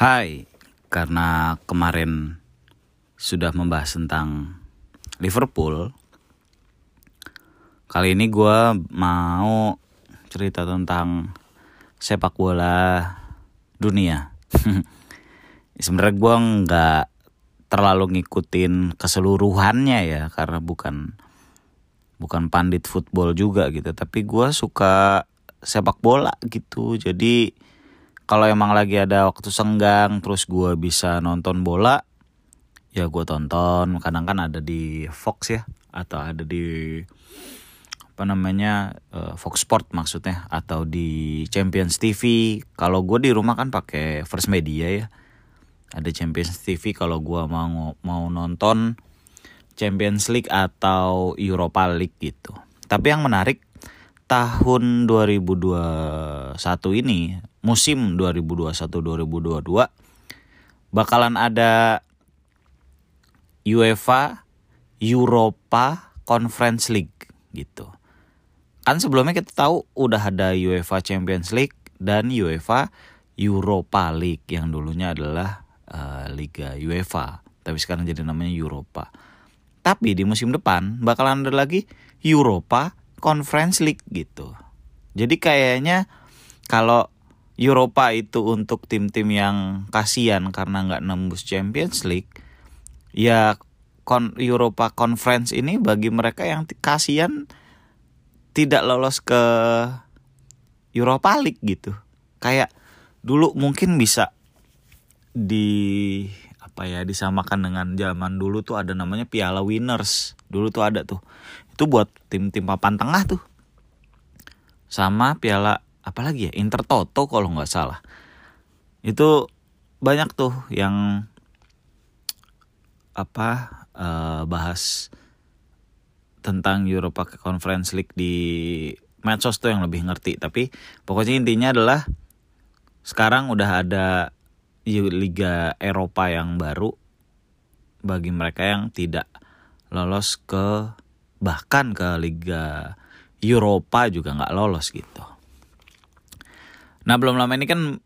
Hai, karena kemarin sudah membahas tentang Liverpool, kali ini gue mau cerita tentang sepak bola dunia. Sebenarnya gue nggak terlalu ngikutin keseluruhannya ya, karena bukan bukan pandit football juga gitu. Tapi gue suka sepak bola gitu, jadi kalau emang lagi ada waktu senggang terus gue bisa nonton bola ya gue tonton. Kadang kan ada di Fox ya atau ada di apa namanya uh, Fox Sport maksudnya atau di Champions TV kalau gue di rumah kan pakai First Media ya. Ada Champions TV kalau gue mau mau nonton Champions League atau Europa League gitu. Tapi yang menarik tahun 2021 ini musim 2021-2022 bakalan ada UEFA Europa Conference League gitu. Kan sebelumnya kita tahu udah ada UEFA Champions League dan UEFA Europa League yang dulunya adalah uh, Liga UEFA, tapi sekarang jadi namanya Europa. Tapi di musim depan bakalan ada lagi Europa Conference League gitu. Jadi kayaknya kalau Eropa itu untuk tim-tim yang kasihan karena nggak nembus Champions League, ya kon Eropa Conference ini bagi mereka yang kasihan tidak lolos ke Europa League gitu. Kayak dulu mungkin bisa di apa ya disamakan dengan zaman dulu tuh ada namanya Piala Winners. Dulu tuh ada tuh. Itu buat tim-tim papan tengah tuh. Sama Piala apalagi ya Inter Toto kalau nggak salah. Itu banyak tuh yang apa uh, bahas tentang Europa Conference League di medsos tuh yang lebih ngerti. Tapi pokoknya intinya adalah sekarang udah ada Liga Eropa yang baru bagi mereka yang tidak lolos ke bahkan ke Liga Eropa juga nggak lolos gitu Nah belum lama ini kan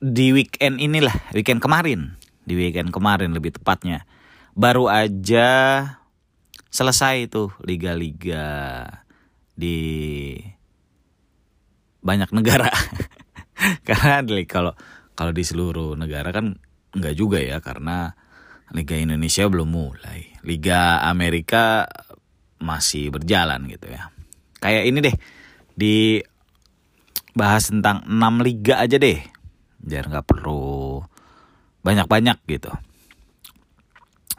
di weekend inilah, weekend kemarin, di weekend kemarin lebih tepatnya, baru aja selesai itu liga-liga di banyak negara. karena kalau kalau di seluruh negara kan nggak juga ya karena Liga Indonesia belum mulai. Liga Amerika masih berjalan gitu ya. Kayak ini deh di bahas tentang 6 liga aja deh biar nggak perlu banyak-banyak gitu.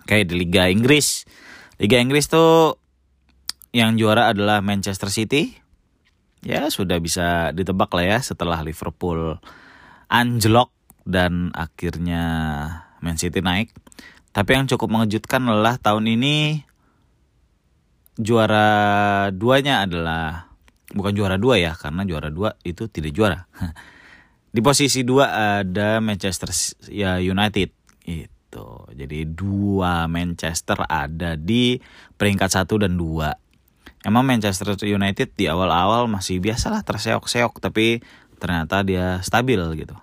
Kayak di Liga Inggris. Liga Inggris tuh yang juara adalah Manchester City. Ya sudah bisa ditebak lah ya setelah Liverpool anjlok dan akhirnya Man City naik. Tapi yang cukup mengejutkan adalah tahun ini juara duanya adalah bukan juara dua ya karena juara dua itu tidak juara. Di posisi dua ada Manchester ya United. Itu jadi dua Manchester ada di peringkat satu dan dua. Emang Manchester United di awal-awal masih biasalah terseok-seok tapi ternyata dia stabil gitu.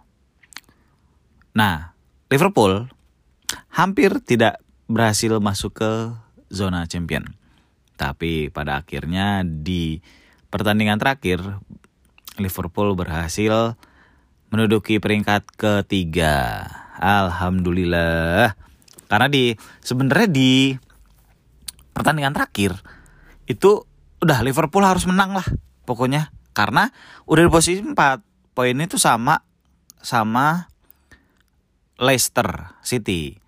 Nah Liverpool hampir tidak berhasil masuk ke zona champion. Tapi pada akhirnya di pertandingan terakhir Liverpool berhasil menduduki peringkat ketiga. Alhamdulillah. Karena di sebenarnya di pertandingan terakhir itu udah Liverpool harus menang lah pokoknya karena udah di posisi 4 poin itu sama sama Leicester City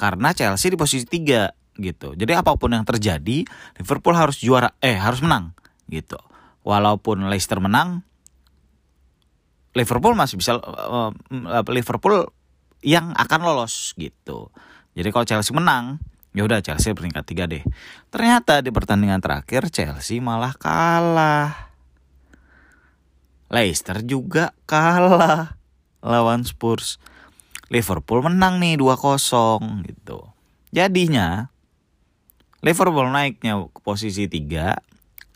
karena Chelsea di posisi 3 gitu. Jadi apa pun yang terjadi Liverpool harus juara eh harus menang gitu walaupun Leicester menang Liverpool masih bisa uh, Liverpool yang akan lolos gitu. Jadi kalau Chelsea menang, ya udah Chelsea peringkat tiga deh. Ternyata di pertandingan terakhir Chelsea malah kalah. Leicester juga kalah lawan Spurs. Liverpool menang nih 2-0 gitu. Jadinya Liverpool naiknya ke posisi 3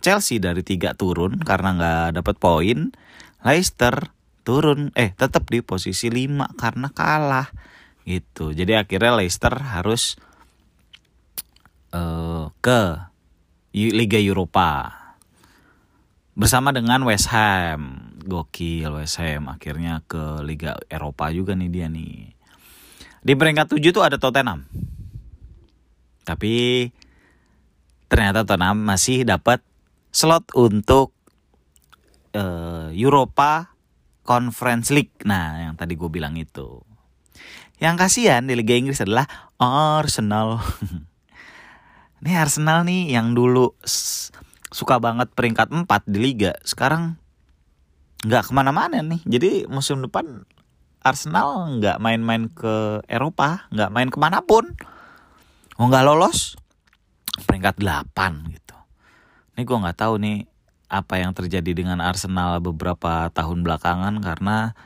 Chelsea dari tiga turun karena nggak dapat poin. Leicester turun eh tetap di posisi 5 karena kalah gitu. Jadi akhirnya Leicester harus uh, ke Liga Eropa bersama dengan West Ham. Gokil West Ham akhirnya ke Liga Eropa juga nih dia nih. Di peringkat 7 tuh ada Tottenham. Tapi ternyata Tottenham masih dapat slot untuk uh, Europa Conference League. Nah, yang tadi gue bilang itu. Yang kasihan di Liga Inggris adalah Arsenal. Ini Arsenal nih yang dulu suka banget peringkat 4 di Liga. Sekarang nggak ke mana-mana nih. Jadi musim depan Arsenal nggak main-main ke Eropa, nggak main ke mana pun. Oh nggak lolos peringkat 8 gitu. Ini gue nggak tahu nih apa yang terjadi dengan Arsenal beberapa tahun belakangan karena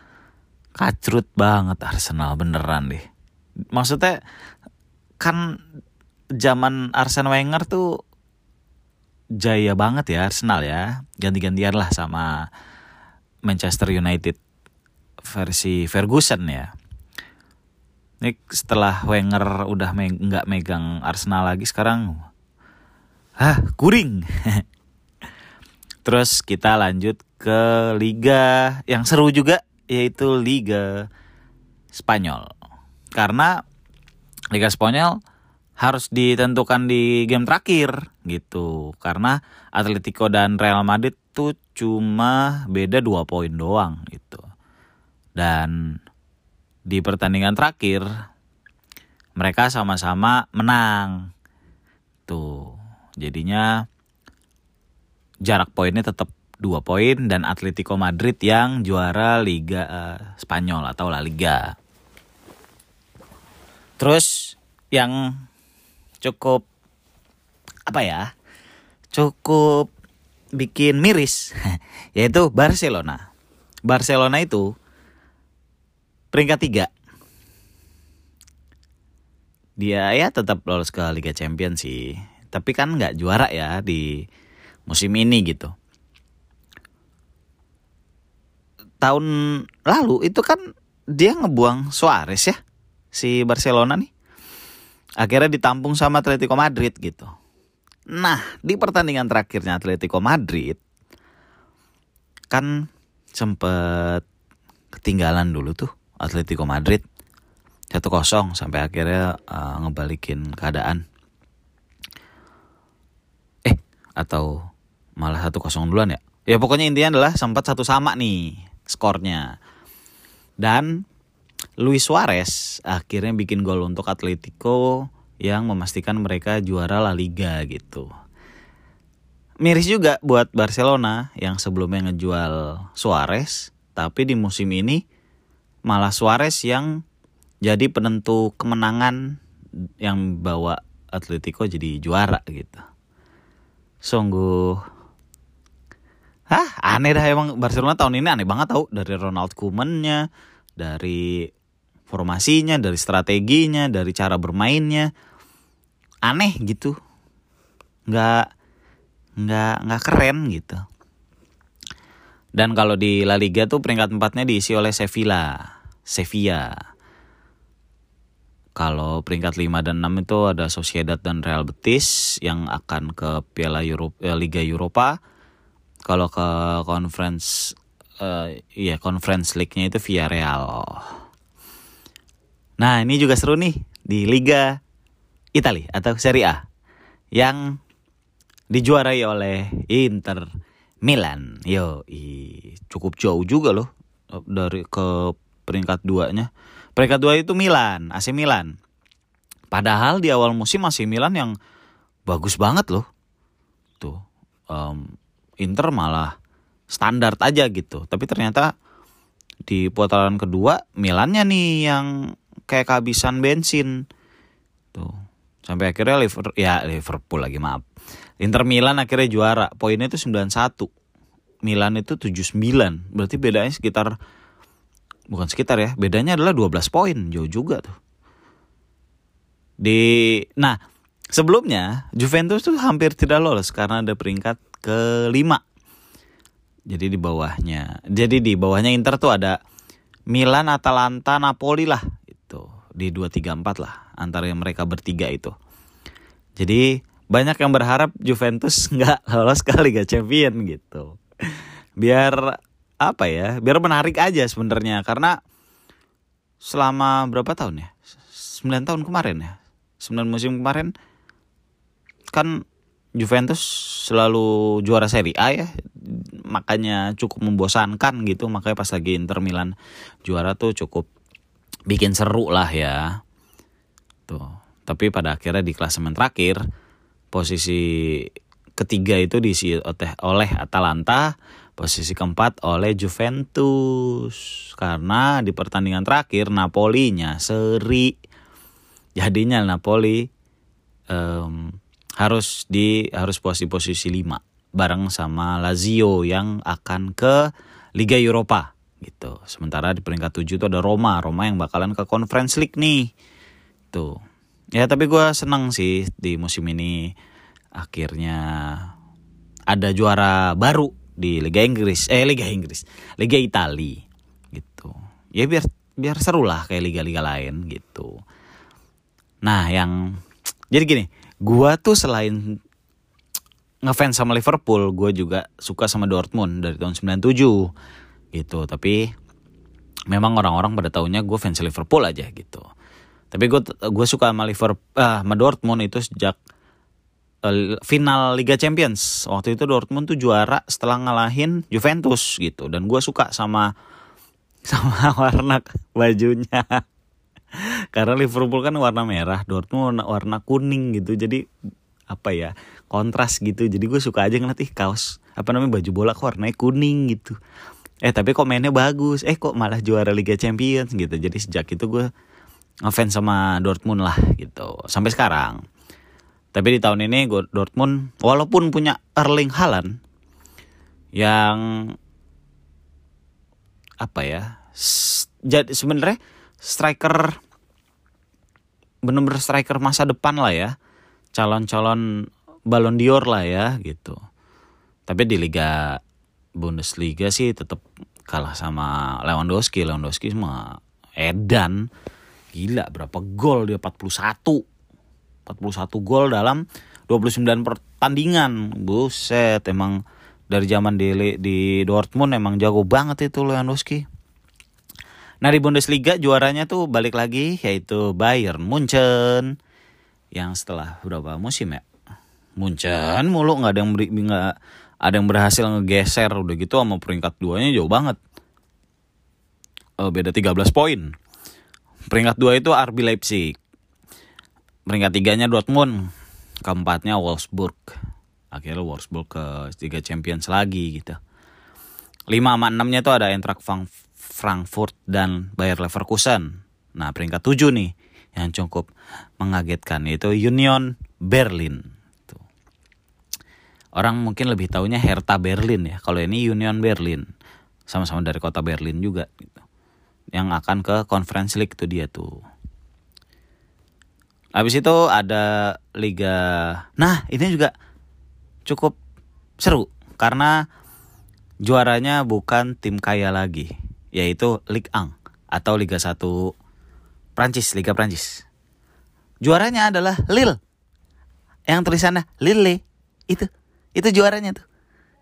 kacrut banget Arsenal beneran deh. Maksudnya kan zaman Arsene Wenger tuh jaya banget ya Arsenal ya. Ganti-gantian lah sama Manchester United versi Ferguson ya. Ini setelah Wenger udah nggak me megang Arsenal lagi sekarang, ah kuring. Terus kita lanjut ke liga yang seru juga yaitu Liga Spanyol. Karena Liga Spanyol harus ditentukan di game terakhir gitu. Karena Atletico dan Real Madrid tuh cuma beda dua poin doang gitu. Dan di pertandingan terakhir mereka sama-sama menang. Tuh. Jadinya jarak poinnya tetap dua poin dan Atletico Madrid yang juara Liga uh, Spanyol atau La Liga. Terus yang cukup apa ya? Cukup bikin miris yaitu Barcelona. Barcelona itu peringkat tiga. Dia ya tetap lolos ke Liga Champions sih. Tapi kan nggak juara ya di musim ini gitu. Tahun lalu itu kan dia ngebuang Suarez ya si Barcelona nih. Akhirnya ditampung sama Atletico Madrid gitu. Nah, di pertandingan terakhirnya Atletico Madrid kan sempet ketinggalan dulu tuh Atletico Madrid 1-0 sampai akhirnya uh, ngebalikin keadaan. Eh, atau malah satu kosong duluan ya? Ya pokoknya intinya adalah sempat satu sama nih skornya. Dan Luis Suarez akhirnya bikin gol untuk Atletico yang memastikan mereka juara La Liga gitu. Miris juga buat Barcelona yang sebelumnya ngejual Suarez tapi di musim ini malah Suarez yang jadi penentu kemenangan yang bawa Atletico jadi juara gitu. Sungguh Hah, aneh dah emang Barcelona tahun ini aneh banget tau dari Ronald Koeman-nya, dari formasinya, dari strateginya, dari cara bermainnya. Aneh gitu. Nggak nggak nggak keren gitu. Dan kalau di La Liga tuh peringkat empatnya diisi oleh Sevilla. Sevilla. Kalau peringkat 5 dan 6 itu ada Sociedad dan Real Betis yang akan ke Piala Euro, eh, Liga Eropa kalau ke conference uh, iya conference league-nya itu Villarreal. Nah, ini juga seru nih di Liga Italia atau Serie A yang dijuarai oleh Inter Milan. Yo, cukup jauh juga loh dari ke peringkat duanya. Peringkat dua itu Milan, AC Milan. Padahal di awal musim AC Milan yang bagus banget loh. Tuh, um, Inter malah standar aja gitu. Tapi ternyata di putaran kedua Milannya nih yang kayak kehabisan bensin. Tuh. Sampai akhirnya Liverpool ya Liverpool lagi maaf. Inter Milan akhirnya juara. Poinnya itu 91. Milan itu 79. Berarti bedanya sekitar bukan sekitar ya, bedanya adalah 12 poin. Jauh juga tuh. Di nah, sebelumnya Juventus tuh hampir tidak lolos karena ada peringkat kelima. Jadi di bawahnya. Jadi di bawahnya Inter tuh ada Milan, Atalanta, Napoli lah itu di 2 3 4 lah antara yang mereka bertiga itu. Jadi banyak yang berharap Juventus nggak lolos ke Liga Champion gitu. Biar apa ya? Biar menarik aja sebenarnya karena selama berapa tahun ya? 9 tahun kemarin ya. 9 musim kemarin kan Juventus selalu juara Serie A ya makanya cukup membosankan gitu makanya pas lagi Inter Milan juara tuh cukup bikin seru lah ya tuh tapi pada akhirnya di klasemen terakhir posisi ketiga itu diisi oleh Atalanta posisi keempat oleh Juventus karena di pertandingan terakhir Napoli-nya seri jadinya Napoli um, harus di harus posisi-posisi 5 bareng sama Lazio yang akan ke Liga Eropa gitu. Sementara di peringkat 7 itu ada Roma, Roma yang bakalan ke Conference League nih. Tuh. Ya tapi gue seneng sih di musim ini akhirnya ada juara baru di Liga Inggris, eh Liga Inggris, Liga Italia gitu. Ya biar biar seru lah kayak liga-liga lain gitu. Nah yang jadi gini, Gua tuh selain ngefans sama Liverpool, gue juga suka sama Dortmund dari tahun 97 gitu. Tapi memang orang-orang pada tahunnya gue fans Liverpool aja gitu. Tapi gue gue suka sama Liverpool, ah, sama Dortmund itu sejak uh, final Liga Champions. Waktu itu Dortmund tuh juara setelah ngalahin Juventus gitu. Dan gue suka sama sama warna bajunya. Karena Liverpool kan warna merah, Dortmund warna kuning gitu. Jadi apa ya kontras gitu jadi gue suka aja ngeliat ih kaos apa namanya baju bola kok warnanya kuning gitu eh tapi kok mainnya bagus eh kok malah juara Liga Champions gitu jadi sejak itu gue ngefans sama Dortmund lah gitu sampai sekarang tapi di tahun ini Dortmund walaupun punya Erling Haaland yang apa ya jadi sebenarnya striker bener-bener striker masa depan lah ya calon-calon Ballon d'Or lah ya gitu. Tapi di Liga Bundesliga sih tetap kalah sama Lewandowski. Lewandowski sama Edan gila berapa gol dia 41 41 gol dalam 29 pertandingan. Buset emang dari zaman di di Dortmund emang jago banget itu Lewandowski. Nah di Bundesliga juaranya tuh balik lagi yaitu Bayern Munchen. Yang setelah berapa musim ya? Munchen mulu nggak ada yang beri, nggak ada yang berhasil ngegeser. Udah gitu sama peringkat duanya jauh banget. Oh, beda 13 poin. Peringkat dua itu RB Leipzig peringkat tiganya Dortmund keempatnya Wolfsburg akhirnya Wolfsburg ke tiga Champions lagi gitu lima sama enamnya tuh ada Eintracht Frankfurt dan Bayer Leverkusen. Nah peringkat tujuh nih yang cukup mengagetkan yaitu Union Berlin. Tuh. Orang mungkin lebih tahunya Hertha Berlin ya. Kalau ini Union Berlin sama-sama dari kota Berlin juga gitu. Yang akan ke Conference League itu dia tuh. Habis itu ada liga. Nah, ini juga cukup seru karena juaranya bukan tim kaya lagi yaitu Ligue 1 atau Liga 1 Prancis, Liga Prancis. Juaranya adalah Lille. Yang tulisannya Lille itu. Itu juaranya tuh.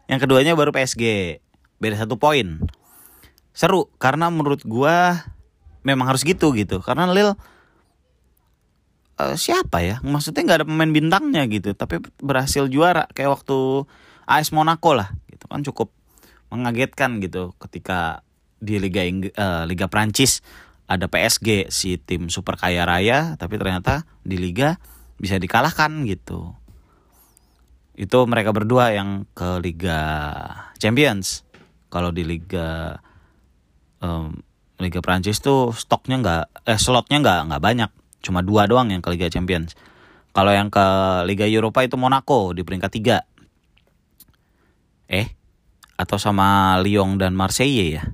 Yang keduanya baru PSG. Beda satu poin. Seru karena menurut gua memang harus gitu gitu. Karena Lille uh, siapa ya? Maksudnya nggak ada pemain bintangnya gitu, tapi berhasil juara kayak waktu AS Monaco lah. Gitu kan cukup mengagetkan gitu ketika di Liga Ing uh, Liga Prancis ada PSG si tim super kaya raya tapi ternyata di liga bisa dikalahkan gitu. Itu mereka berdua yang ke Liga Champions. Kalau di Liga um, Liga Prancis tuh stoknya nggak eh slotnya nggak nggak banyak, cuma dua doang yang ke Liga Champions. Kalau yang ke Liga Eropa itu Monaco di peringkat tiga. Eh, atau sama Lyon dan Marseille ya?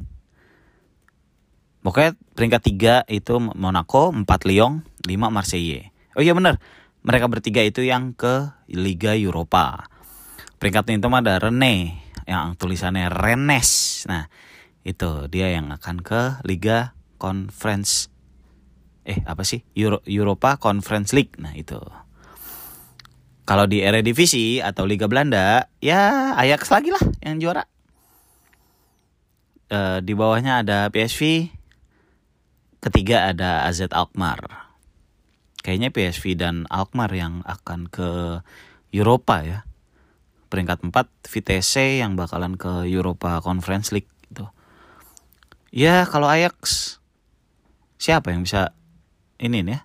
Pokoknya peringkat tiga itu Monaco, empat Lyon, lima Marseille. Oh iya benar, mereka bertiga itu yang ke Liga Eropa. Peringkat itu ada Rene, yang tulisannya Rennes. Nah, itu dia yang akan ke Liga Conference eh apa sih Euro, Europa Conference League. Nah, itu. Kalau di Eredivisie atau Liga Belanda, ya Ajax lagi lah yang juara. E, di bawahnya ada PSV, ketiga ada AZ Alkmaar. Kayaknya PSV dan Alkmaar yang akan ke Europa ya. Peringkat 4 Vitesse yang bakalan ke Europa Conference League gitu. Ya, kalau Ajax siapa yang bisa ini ya?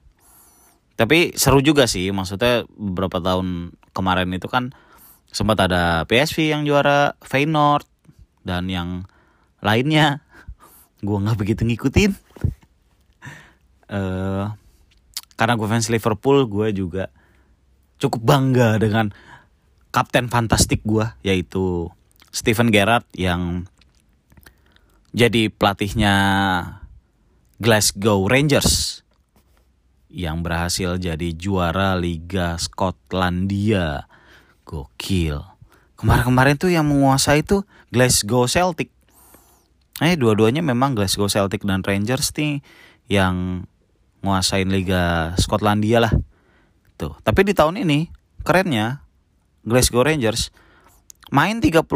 Tapi seru juga sih, maksudnya beberapa tahun kemarin itu kan sempat ada PSV yang juara Feyenoord dan yang lainnya gue nggak begitu ngikutin. uh, karena gue fans Liverpool, gue juga cukup bangga dengan kapten fantastik gue yaitu Steven Gerrard yang jadi pelatihnya Glasgow Rangers yang berhasil jadi juara Liga Skotlandia. Gokil. Kemarin-kemarin tuh yang menguasai itu Glasgow Celtic. Eh dua-duanya memang Glasgow Celtic dan Rangers nih yang nguasain Liga Skotlandia lah. Tuh, tapi di tahun ini kerennya Glasgow Rangers main 38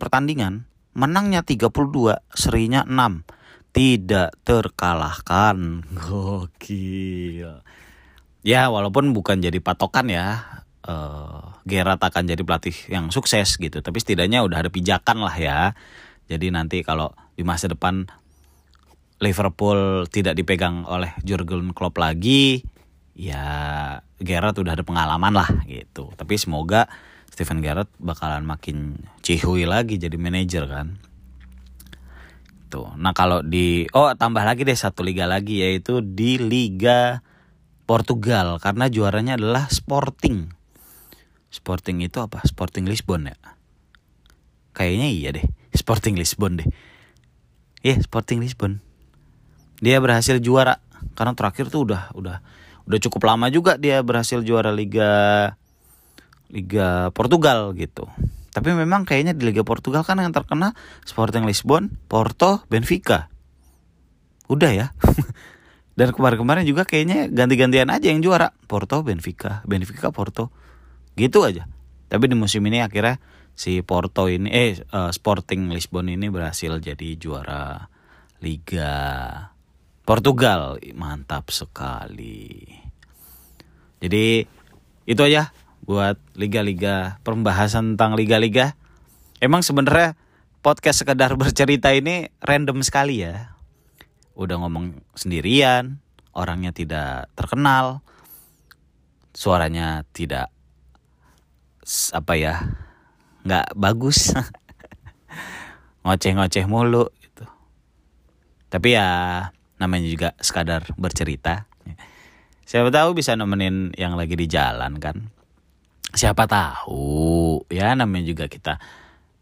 pertandingan, menangnya 32, serinya 6 tidak terkalahkan. Gokil. Ya, walaupun bukan jadi patokan ya. Uh, Gerard akan jadi pelatih yang sukses gitu, tapi setidaknya udah ada pijakan lah ya. Jadi nanti kalau di masa depan Liverpool tidak dipegang oleh Jurgen Klopp lagi, ya Gerard udah ada pengalaman lah gitu. Tapi semoga Steven Gerrard bakalan makin cihui lagi jadi manajer kan gitu. Nah kalau di oh tambah lagi deh satu liga lagi yaitu di Liga Portugal karena juaranya adalah Sporting. Sporting itu apa? Sporting Lisbon ya. Kayaknya iya deh, Sporting Lisbon deh. Iya, yeah, Sporting Lisbon. Dia berhasil juara karena terakhir tuh udah udah udah cukup lama juga dia berhasil juara Liga Liga Portugal gitu. Tapi memang kayaknya di Liga Portugal kan yang terkena Sporting Lisbon, Porto, Benfica. Udah ya. Dan kemarin-kemarin juga kayaknya ganti-gantian aja yang juara. Porto, Benfica, Benfica, Porto. Gitu aja. Tapi di musim ini akhirnya si Porto ini eh uh, Sporting Lisbon ini berhasil jadi juara Liga Portugal. Mantap sekali. Jadi itu aja buat liga-liga pembahasan tentang liga-liga. Emang sebenarnya podcast sekedar bercerita ini random sekali ya. Udah ngomong sendirian, orangnya tidak terkenal, suaranya tidak apa ya, nggak bagus, ngoceh-ngoceh mulu gitu. Tapi ya namanya juga sekadar bercerita. Siapa tahu bisa nemenin yang lagi di jalan kan siapa tahu. Ya namanya juga kita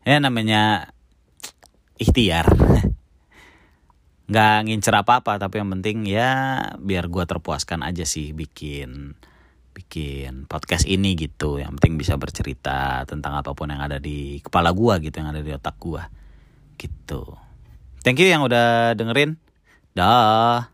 ya namanya ikhtiar. Nggak ngincer apa apa tapi yang penting ya biar gue terpuaskan aja sih bikin bikin podcast ini gitu. Yang penting bisa bercerita tentang apa pun yang ada di kepala gue gitu yang ada di otak gue gitu. Thank you yang udah dengerin. Dah